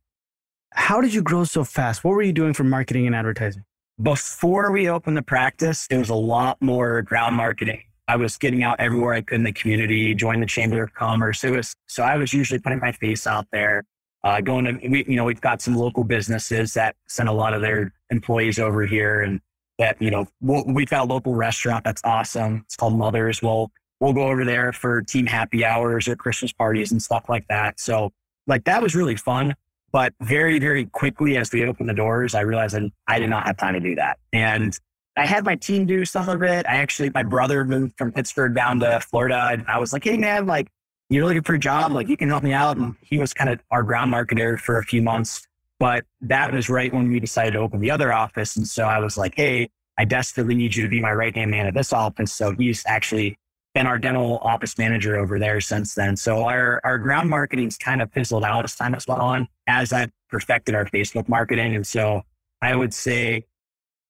how did you grow so fast? What were you doing for marketing and advertising? Before we opened the practice, it was a lot more ground marketing. I was getting out everywhere I could in the community, join the Chamber of Commerce. It was so I was usually putting my face out there, uh, going to we, you know we've got some local businesses that send a lot of their employees over here, and that you know we'll, we've got a local restaurant that's awesome. It's called Mothers. We'll we'll go over there for team happy hours or Christmas parties and stuff like that. So like that was really fun. But very, very quickly as we opened the doors, I realized that I did not have time to do that. And I had my team do some of it. I actually, my brother moved from Pittsburgh down to Florida. And I was like, hey, man, like, you're looking for a job, like, you can help me out. And he was kind of our ground marketer for a few months. But that was right when we decided to open the other office. And so I was like, hey, I desperately need you to be my right hand man at this office. So he's actually been our dental office manager over there since then. So our, our ground marketing's kind of fizzled out as time has gone on as I've perfected our Facebook marketing. And so I would say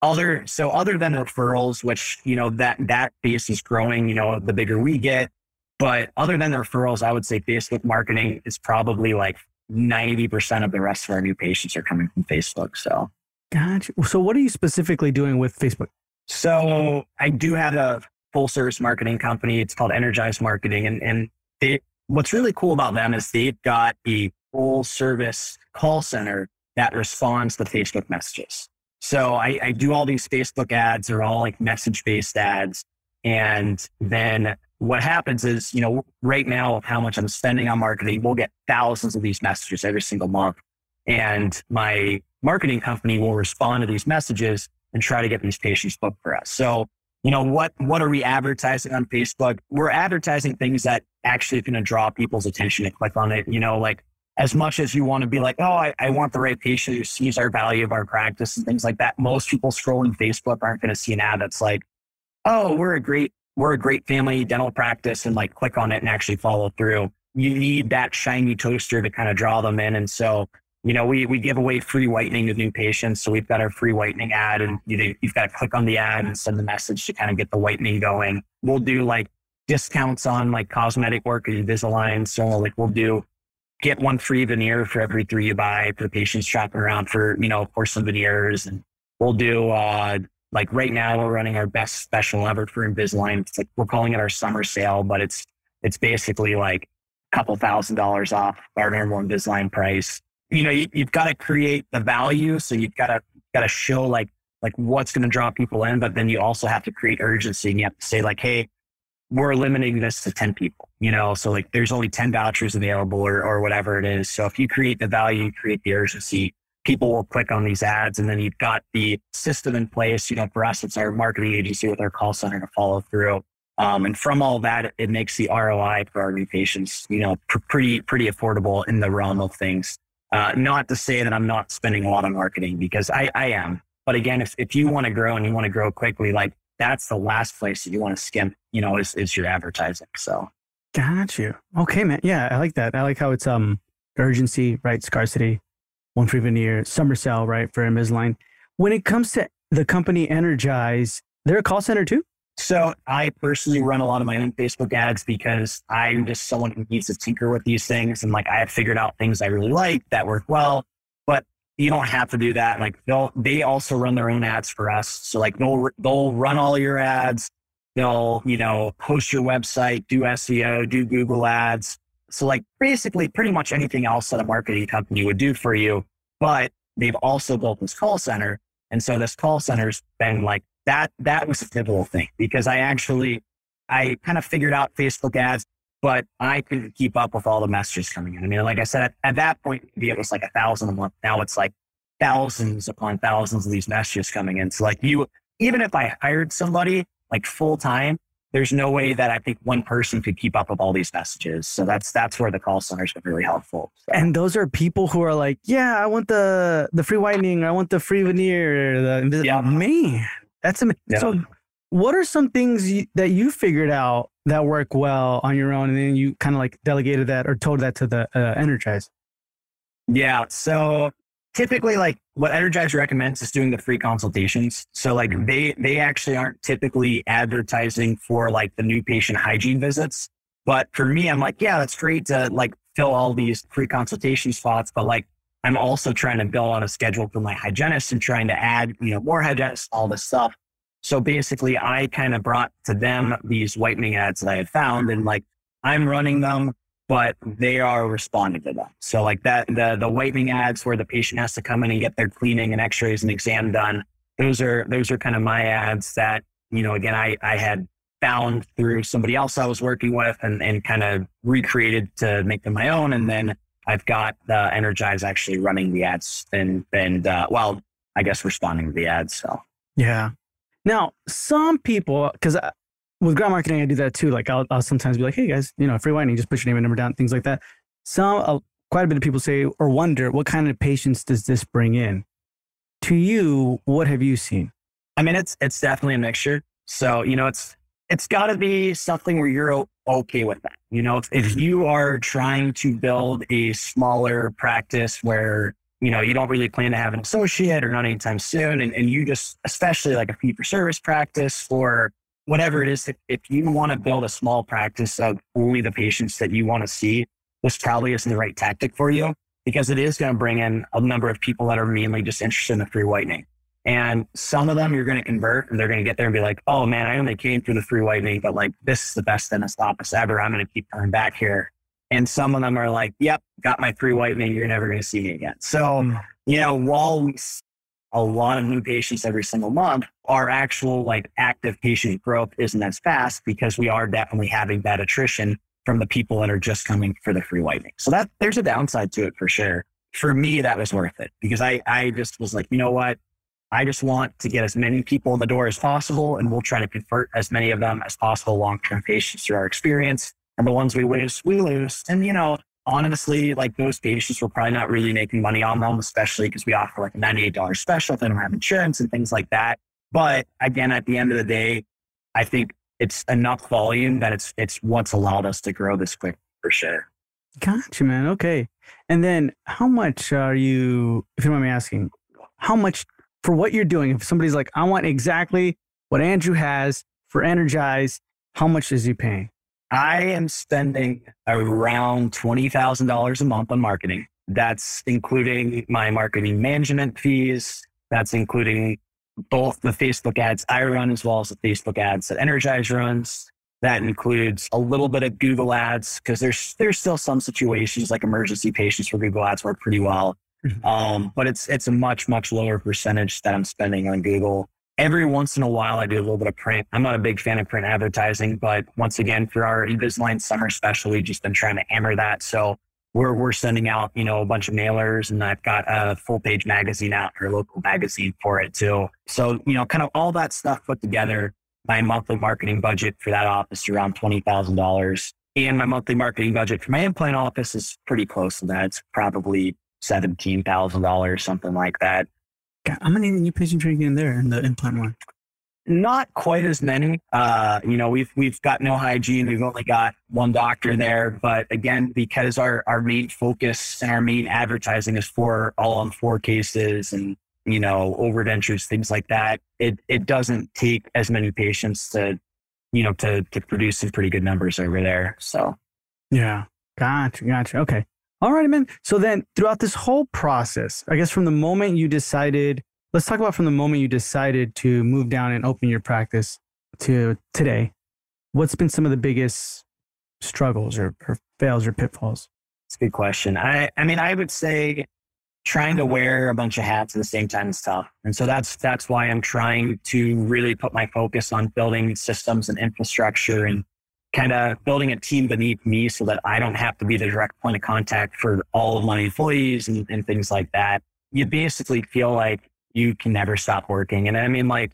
other, so other than referrals, which, you know, that, that base is growing, you know, the bigger we get, but other than the referrals, I would say Facebook marketing is probably like 90% of the rest of our new patients are coming from Facebook. So. Gotcha. So what are you specifically doing with Facebook? So I do have a full service marketing company. It's called Energize Marketing. And, and they, what's really cool about them is they've got a full service call center that responds to Facebook messages. So I, I do all these Facebook ads, they're all like message based ads. And then what happens is, you know, right now of how much I'm spending on marketing, we'll get thousands of these messages every single month. And my marketing company will respond to these messages and try to get these patients booked for us. So you know, what, what are we advertising on Facebook? We're advertising things that actually going to draw people's attention and click on it. You know, like as much as you want to be like, oh, I, I want the right patient who sees our value of our practice and things like that. Most people scrolling Facebook aren't going to see an ad that's like, oh, we're a great, we're a great family dental practice and like click on it and actually follow through. You need that shiny toaster to kind of draw them in. And so you know, we, we give away free whitening to new patients. So we've got our free whitening ad and you, you've got to click on the ad and send the message to kind of get the whitening going. We'll do like discounts on like cosmetic work at Invisalign. So like we'll do get one free veneer for every three you buy for the patients shopping around for, you know, some veneers. And we'll do, uh, like right now we're running our best special ever for Invisalign. It's like, we're calling it our summer sale, but it's, it's basically like a couple thousand dollars off our normal Invisalign price. You know, you, you've got to create the value. So you've got to, got to show like, like what's going to draw people in, but then you also have to create urgency and you have to say like, Hey, we're limiting this to 10 people, you know, so like there's only 10 vouchers available or, or whatever it is. So if you create the value, you create the urgency, people will click on these ads and then you've got the system in place. You know, for us, it's our marketing agency with our call center to follow through. Um, and from all that, it makes the ROI for our new patients, you know, pr- pretty, pretty affordable in the realm of things. Uh, not to say that I'm not spending a lot on marketing because I, I am. But again, if, if you want to grow and you want to grow quickly, like that's the last place that you want to skimp, you know, is, is your advertising. So. Got you. Okay, man. Yeah, I like that. I like how it's um urgency, right? Scarcity, one free veneer, summer sale, right? For Invisalign. When it comes to the company Energize, they're a call center too? So I personally run a lot of my own Facebook ads because I'm just someone who needs to tinker with these things. And like I have figured out things I really like that work well but you don't have to do that. Like they'll, they also run their own ads for us. So like they'll, they'll run all your ads. They'll, you know, post your website, do SEO, do Google ads. So like basically pretty much anything else that a marketing company would do for you. But they've also built this call center. And so this call center's been like that, that was a pivotal thing because I actually, I kind of figured out Facebook ads but I couldn't keep up with all the messages coming in. I mean, like I said, at, at that point, maybe it was like a thousand a month. Now it's like thousands upon thousands of these messages coming in. So like you, even if I hired somebody like full time, there's no way that I think one person could keep up with all these messages. So that's that's where the call center's been really helpful. So. And those are people who are like, yeah, I want the the free whitening, I want the free veneer. The, yeah. man, that's amazing. Yeah. So, what are some things you, that you figured out that work well on your own and then you kind of like delegated that or told that to the uh, energize yeah so typically like what energize recommends is doing the free consultations so like they they actually aren't typically advertising for like the new patient hygiene visits but for me i'm like yeah that's great to like fill all these free consultation spots but like i'm also trying to build on a schedule for my hygienist and trying to add you know more hygienists all this stuff so basically, I kind of brought to them these whitening ads that I had found, and like I'm running them, but they are responding to them. So like that, the the whitening ads where the patient has to come in and get their cleaning and X-rays and exam done. Those are those are kind of my ads that you know. Again, I I had found through somebody else I was working with and and kind of recreated to make them my own, and then I've got the Energize actually running the ads and and uh, well, I guess responding to the ads. So yeah, now, some people, because with ground marketing, I do that too. Like I'll, I'll sometimes be like, hey guys, you know, free whitening, just put your name and number down, things like that. Some, uh, quite a bit of people say or wonder, what kind of patients does this bring in? To you, what have you seen? I mean, it's it's definitely a mixture. So you know, it's it's got to be something where you're okay with that. You know, if, if mm-hmm. you are trying to build a smaller practice where you know, you don't really plan to have an associate or not anytime soon. And, and you just, especially like a fee for service practice or whatever it is, if, if you want to build a small practice of only the patients that you want to see, this probably isn't the right tactic for you because it is going to bring in a number of people that are mainly just interested in the free whitening. And some of them you're going to convert and they're going to get there and be like, oh man, I only came through the free whitening, but like this is the best dentist office ever. I'm going to keep coming back here. And some of them are like, yep, got my free whitening. You're never going to see me again. So, hmm. you know, while we see a lot of new patients every single month, our actual like active patient growth isn't as fast because we are definitely having that attrition from the people that are just coming for the free whitening. So that there's a downside to it for sure. For me, that was worth it because I, I just was like, you know what? I just want to get as many people in the door as possible and we'll try to convert as many of them as possible long-term patients through our experience. And the ones we lose, we lose. And, you know, honestly, like those patients, we're probably not really making money on them, especially because we offer like a $98 special if they don't have insurance and things like that. But again, at the end of the day, I think it's enough volume that it's it's what's allowed us to grow this quick for sure. Gotcha, man. Okay. And then how much are you, if you don't mind me asking, how much for what you're doing? If somebody's like, I want exactly what Andrew has for Energize, how much is he paying? I am spending around $20,000 a month on marketing. That's including my marketing management fees. That's including both the Facebook ads I run as well as the Facebook ads that Energize runs. That includes a little bit of Google ads because there's there's still some situations like emergency patients where Google ads work pretty well. Um, but it's it's a much much lower percentage that I'm spending on Google. Every once in a while, I do a little bit of print. I'm not a big fan of print advertising, but once again, for our Invisalign summer special, we've just been trying to hammer that. So we're we're sending out you know a bunch of mailers, and I've got a full page magazine out, our local magazine for it too. So you know, kind of all that stuff put together, my monthly marketing budget for that office is around twenty thousand dollars, and my monthly marketing budget for my implant office is pretty close to that. It's probably seventeen thousand dollars, something like that. God, how many new patients are you getting there in the implant one? Not quite as many. Uh, you know, we've we've got no hygiene. We've only got one doctor there. But again, because our our main focus and our main advertising is for all on four cases and you know overdentures, things like that, it it doesn't take as many patients to you know to to produce some pretty good numbers over there. So yeah, gotcha, gotcha. Okay, all right, man. So then, throughout this whole process, I guess from the moment you decided let's talk about from the moment you decided to move down and open your practice to today. What's been some of the biggest struggles or, or fails or pitfalls? It's a good question. I, I mean, I would say trying to wear a bunch of hats at the same time is tough. And so that's that's why I'm trying to really put my focus on building systems and infrastructure and kind of building a team beneath me so that I don't have to be the direct point of contact for all of my employees and, and things like that. You basically feel like you can never stop working. And I mean, like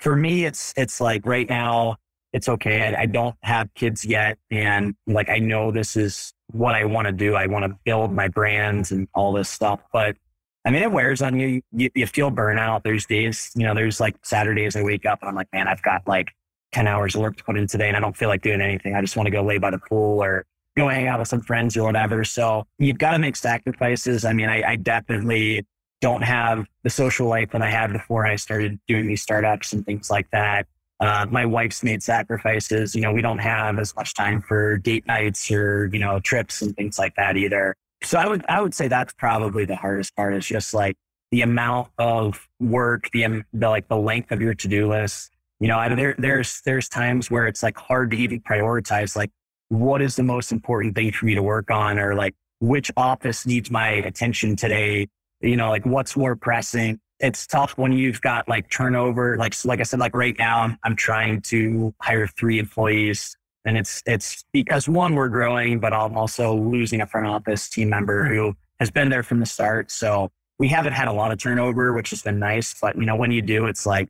for me, it's it's like right now, it's okay. I, I don't have kids yet, and like I know this is what I want to do. I want to build my brands and all this stuff, but I mean, it wears on you. you. You feel burnout. There's days, you know, there's like Saturdays I wake up and I'm like, man, I've got like 10 hours of work to put in today and I don't feel like doing anything. I just want to go lay by the pool or go hang out with some friends or whatever. So you've got to make sacrifices. I mean, I, I definitely don't have the social life that I had before I started doing these startups and things like that. Uh, my wife's made sacrifices. You know, we don't have as much time for date nights or, you know, trips and things like that either. So I would, I would say that's probably the hardest part is just like the amount of work, the, the like the length of your to-do list. You know, I, there, there's, there's times where it's like hard to even prioritize, like what is the most important thing for me to work on or like which office needs my attention today you know, like what's more pressing. It's tough when you've got like turnover. Like, like I said, like right now, I'm, I'm trying to hire three employees and it's, it's because one, we're growing, but I'm also losing a front office team member hmm. who has been there from the start. So we haven't had a lot of turnover, which has been nice. But you know, when you do, it's like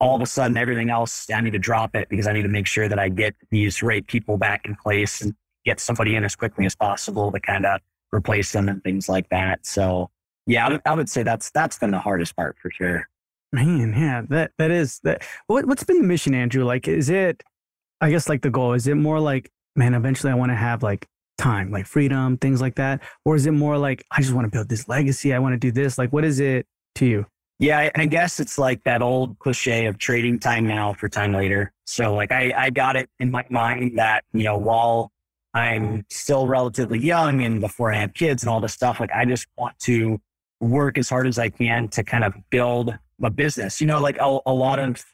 all of a sudden everything else, I need to drop it because I need to make sure that I get these right people back in place and get somebody in as quickly as possible to kind of replace them and things like that. So yeah, I would say that's that's been the hardest part for sure. Man, yeah, that that is that. What what's been the mission, Andrew? Like, is it? I guess like the goal is it more like, man, eventually I want to have like time, like freedom, things like that, or is it more like I just want to build this legacy? I want to do this. Like, what is it to you? Yeah, I guess it's like that old cliche of trading time now for time later. So like I, I got it in my mind that, you know, while I'm still relatively young and before I have kids and all this stuff, like I just want to work as hard as I can to kind of build a business. You know, like a, a lot of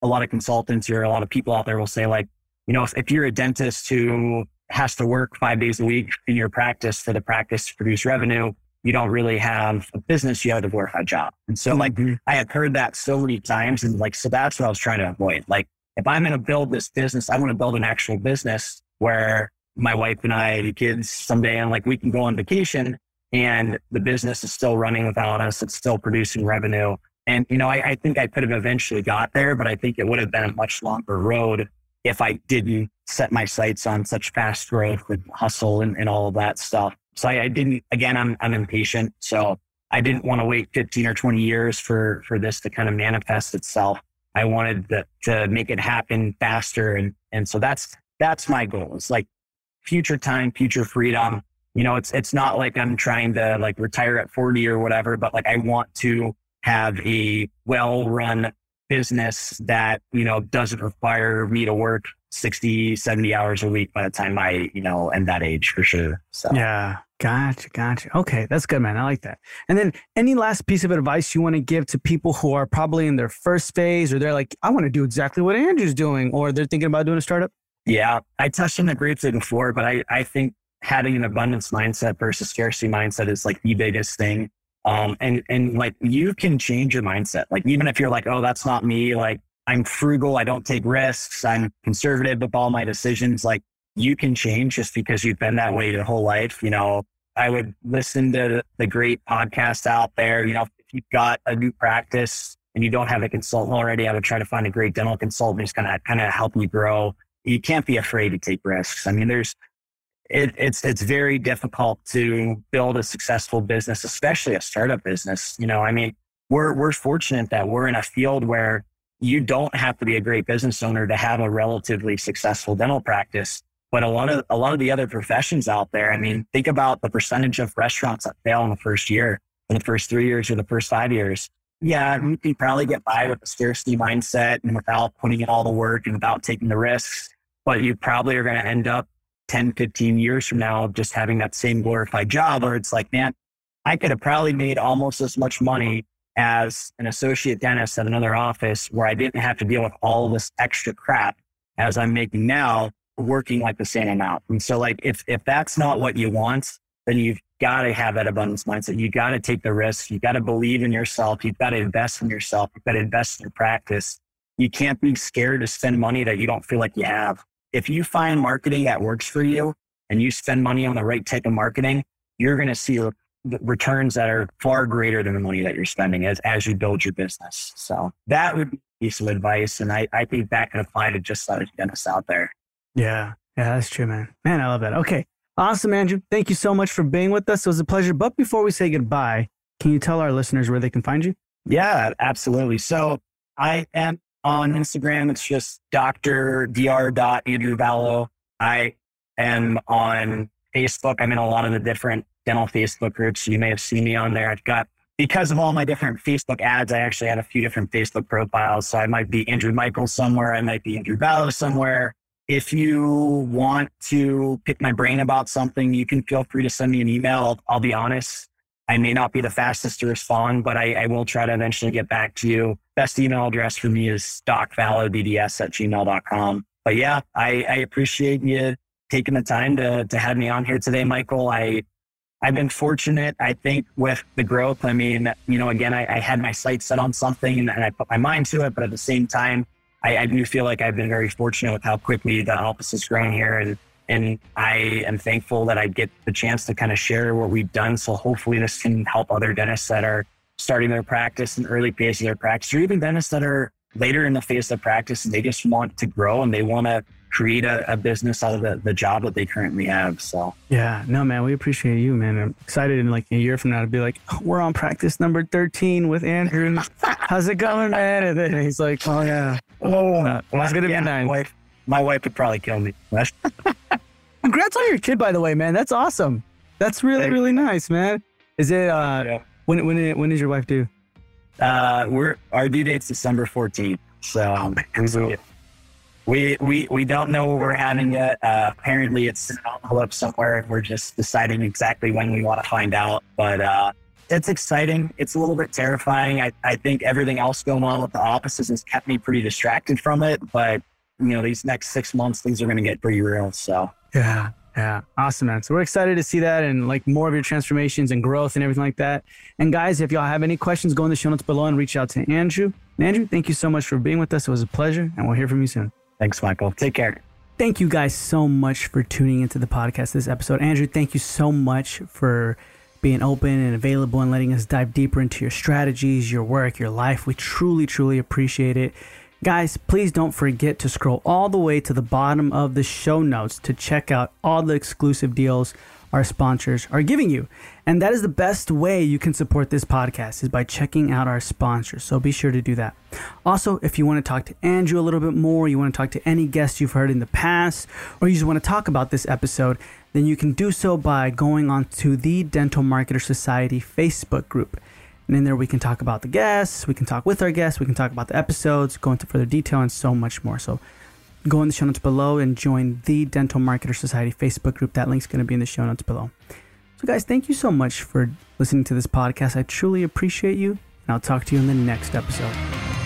a lot of consultants or a lot of people out there will say, like, you know, if, if you're a dentist who has to work five days a week in your practice for the practice to produce revenue, you don't really have a business, you have to work a glorified job. And so like mm-hmm. I had heard that so many times and like so that's what I was trying to avoid. Like if I'm gonna build this business, I want to build an actual business where my wife and I, the kids someday and like we can go on vacation and the business is still running without us. It's still producing revenue. And, you know, I, I, think I could have eventually got there, but I think it would have been a much longer road if I didn't set my sights on such fast growth and hustle and, and all of that stuff. So I, I didn't, again, I'm, I'm impatient. So I didn't want to wait 15 or 20 years for, for this to kind of manifest itself. I wanted to, to make it happen faster. And, and so that's, that's my goal. It's like future time, future freedom you know, it's it's not like I'm trying to like retire at 40 or whatever, but like I want to have a well-run business that, you know, doesn't require me to work 60, 70 hours a week by the time I, you know, end that age for sure. So Yeah. Gotcha. Gotcha. Okay. That's good, man. I like that. And then any last piece of advice you want to give to people who are probably in their first phase or they're like, I want to do exactly what Andrew's doing, or they're thinking about doing a startup? Yeah. I touched on it briefly before, but I, I think having an abundance mindset versus scarcity mindset is like the biggest thing. Um, and, and like you can change your mindset. Like, even if you're like, oh, that's not me, like I'm frugal, I don't take risks, I'm conservative with all my decisions, like you can change just because you've been that way your whole life. You know, I would listen to the great podcasts out there. You know, if you've got a new practice and you don't have a consultant already, I would try to find a great dental consultant who's going to kind of help you grow. You can't be afraid to take risks. I mean, there's, it, it's it's very difficult to build a successful business, especially a startup business. You know, I mean, we're we're fortunate that we're in a field where you don't have to be a great business owner to have a relatively successful dental practice. But a lot of a lot of the other professions out there, I mean, think about the percentage of restaurants that fail in the first year, in the first three years, or the first five years. Yeah, you can probably get by with a scarcity mindset and without putting in all the work and without taking the risks. But you probably are going to end up 10, 15 years from now just having that same glorified job where it's like, man, I could have probably made almost as much money as an associate dentist at another office where I didn't have to deal with all this extra crap as I'm making now, working like the same amount. And so like if if that's not what you want, then you've got to have that abundance mindset. You got to take the risk. You got to believe in yourself. You've got to invest in yourself. You've got to invest in your practice. You can't be scared to spend money that you don't feel like you have. If you find marketing that works for you and you spend money on the right type of marketing, you're going to see returns that are far greater than the money that you're spending as, as you build your business. So that would be some advice. And I, I think that can apply to just about dentists out there. Yeah. Yeah, that's true, man. Man, I love that. Okay. Awesome, Andrew. Thank you so much for being with us. It was a pleasure. But before we say goodbye, can you tell our listeners where they can find you? Yeah, absolutely. So I am on Instagram. It's just Dr. Dr. Andrew Vallo. I am on Facebook. I'm in a lot of the different dental Facebook groups. You may have seen me on there. I've got, because of all my different Facebook ads, I actually had a few different Facebook profiles. So I might be Andrew Michael somewhere. I might be Andrew Vallo somewhere. If you want to pick my brain about something, you can feel free to send me an email. I'll, I'll be honest. I may not be the fastest to respond, but I, I, will try to eventually get back to you. Best email address for me is docvallodds at gmail.com. But yeah, I, I appreciate you taking the time to, to have me on here today, Michael. I, I've been fortunate, I think, with the growth. I mean, you know, again, I, I had my sights set on something and, I put my mind to it, but at the same time, I, I do feel like I've been very fortunate with how quickly the office has grown here. And, and I am thankful that I get the chance to kind of share what we've done. So hopefully this can help other dentists that are starting their practice in early phase of their practice, or even dentists that are later in the phase of practice and they just want to grow and they want to create a, a, business out of the, the job that they currently have. So yeah, no, man, we appreciate you, man. I'm excited in like a year from now to be like, oh, we're on practice number 13 with Andrew. How's it going, man? And then he's like, oh yeah. Oh, uh, well, it's gonna yeah, be nine. My wife, my wife would probably kill me. [laughs] Congrats on your kid, by the way, man. That's awesome. That's really, really nice, man. Is it, uh, yeah. when, when, when is your wife due? Uh, we're, our due date's December 14th. So, oh, man, we, we, we don't know what we're having yet. Uh, apparently it's an envelope somewhere and we're just deciding exactly when we want to find out. But, uh, it's exciting. It's a little bit terrifying. I, I think everything else going on with the offices has kept me pretty distracted from it. But, you know, these next six months, things are going to get pretty real. So, yeah. Yeah. Awesome, man. So we're excited to see that and like more of your transformations and growth and everything like that. And guys, if y'all have any questions, go in the show notes below and reach out to Andrew. And Andrew, thank you so much for being with us. It was a pleasure and we'll hear from you soon. Thanks, Michael. Take care. Thank you guys so much for tuning into the podcast this episode. Andrew, thank you so much for being open and available and letting us dive deeper into your strategies, your work, your life. We truly, truly appreciate it. Guys, please don't forget to scroll all the way to the bottom of the show notes to check out all the exclusive deals, our sponsors are giving you. And that is the best way you can support this podcast is by checking out our sponsors. So be sure to do that. Also, if you want to talk to Andrew a little bit more, you want to talk to any guest you've heard in the past, or you just want to talk about this episode, then you can do so by going on to the Dental Marketer Society Facebook group. And in there, we can talk about the guests, we can talk with our guests, we can talk about the episodes, go into further detail, and so much more. So go in the show notes below and join the Dental Marketer Society Facebook group. That link's going to be in the show notes below. So, guys, thank you so much for listening to this podcast. I truly appreciate you, and I'll talk to you in the next episode.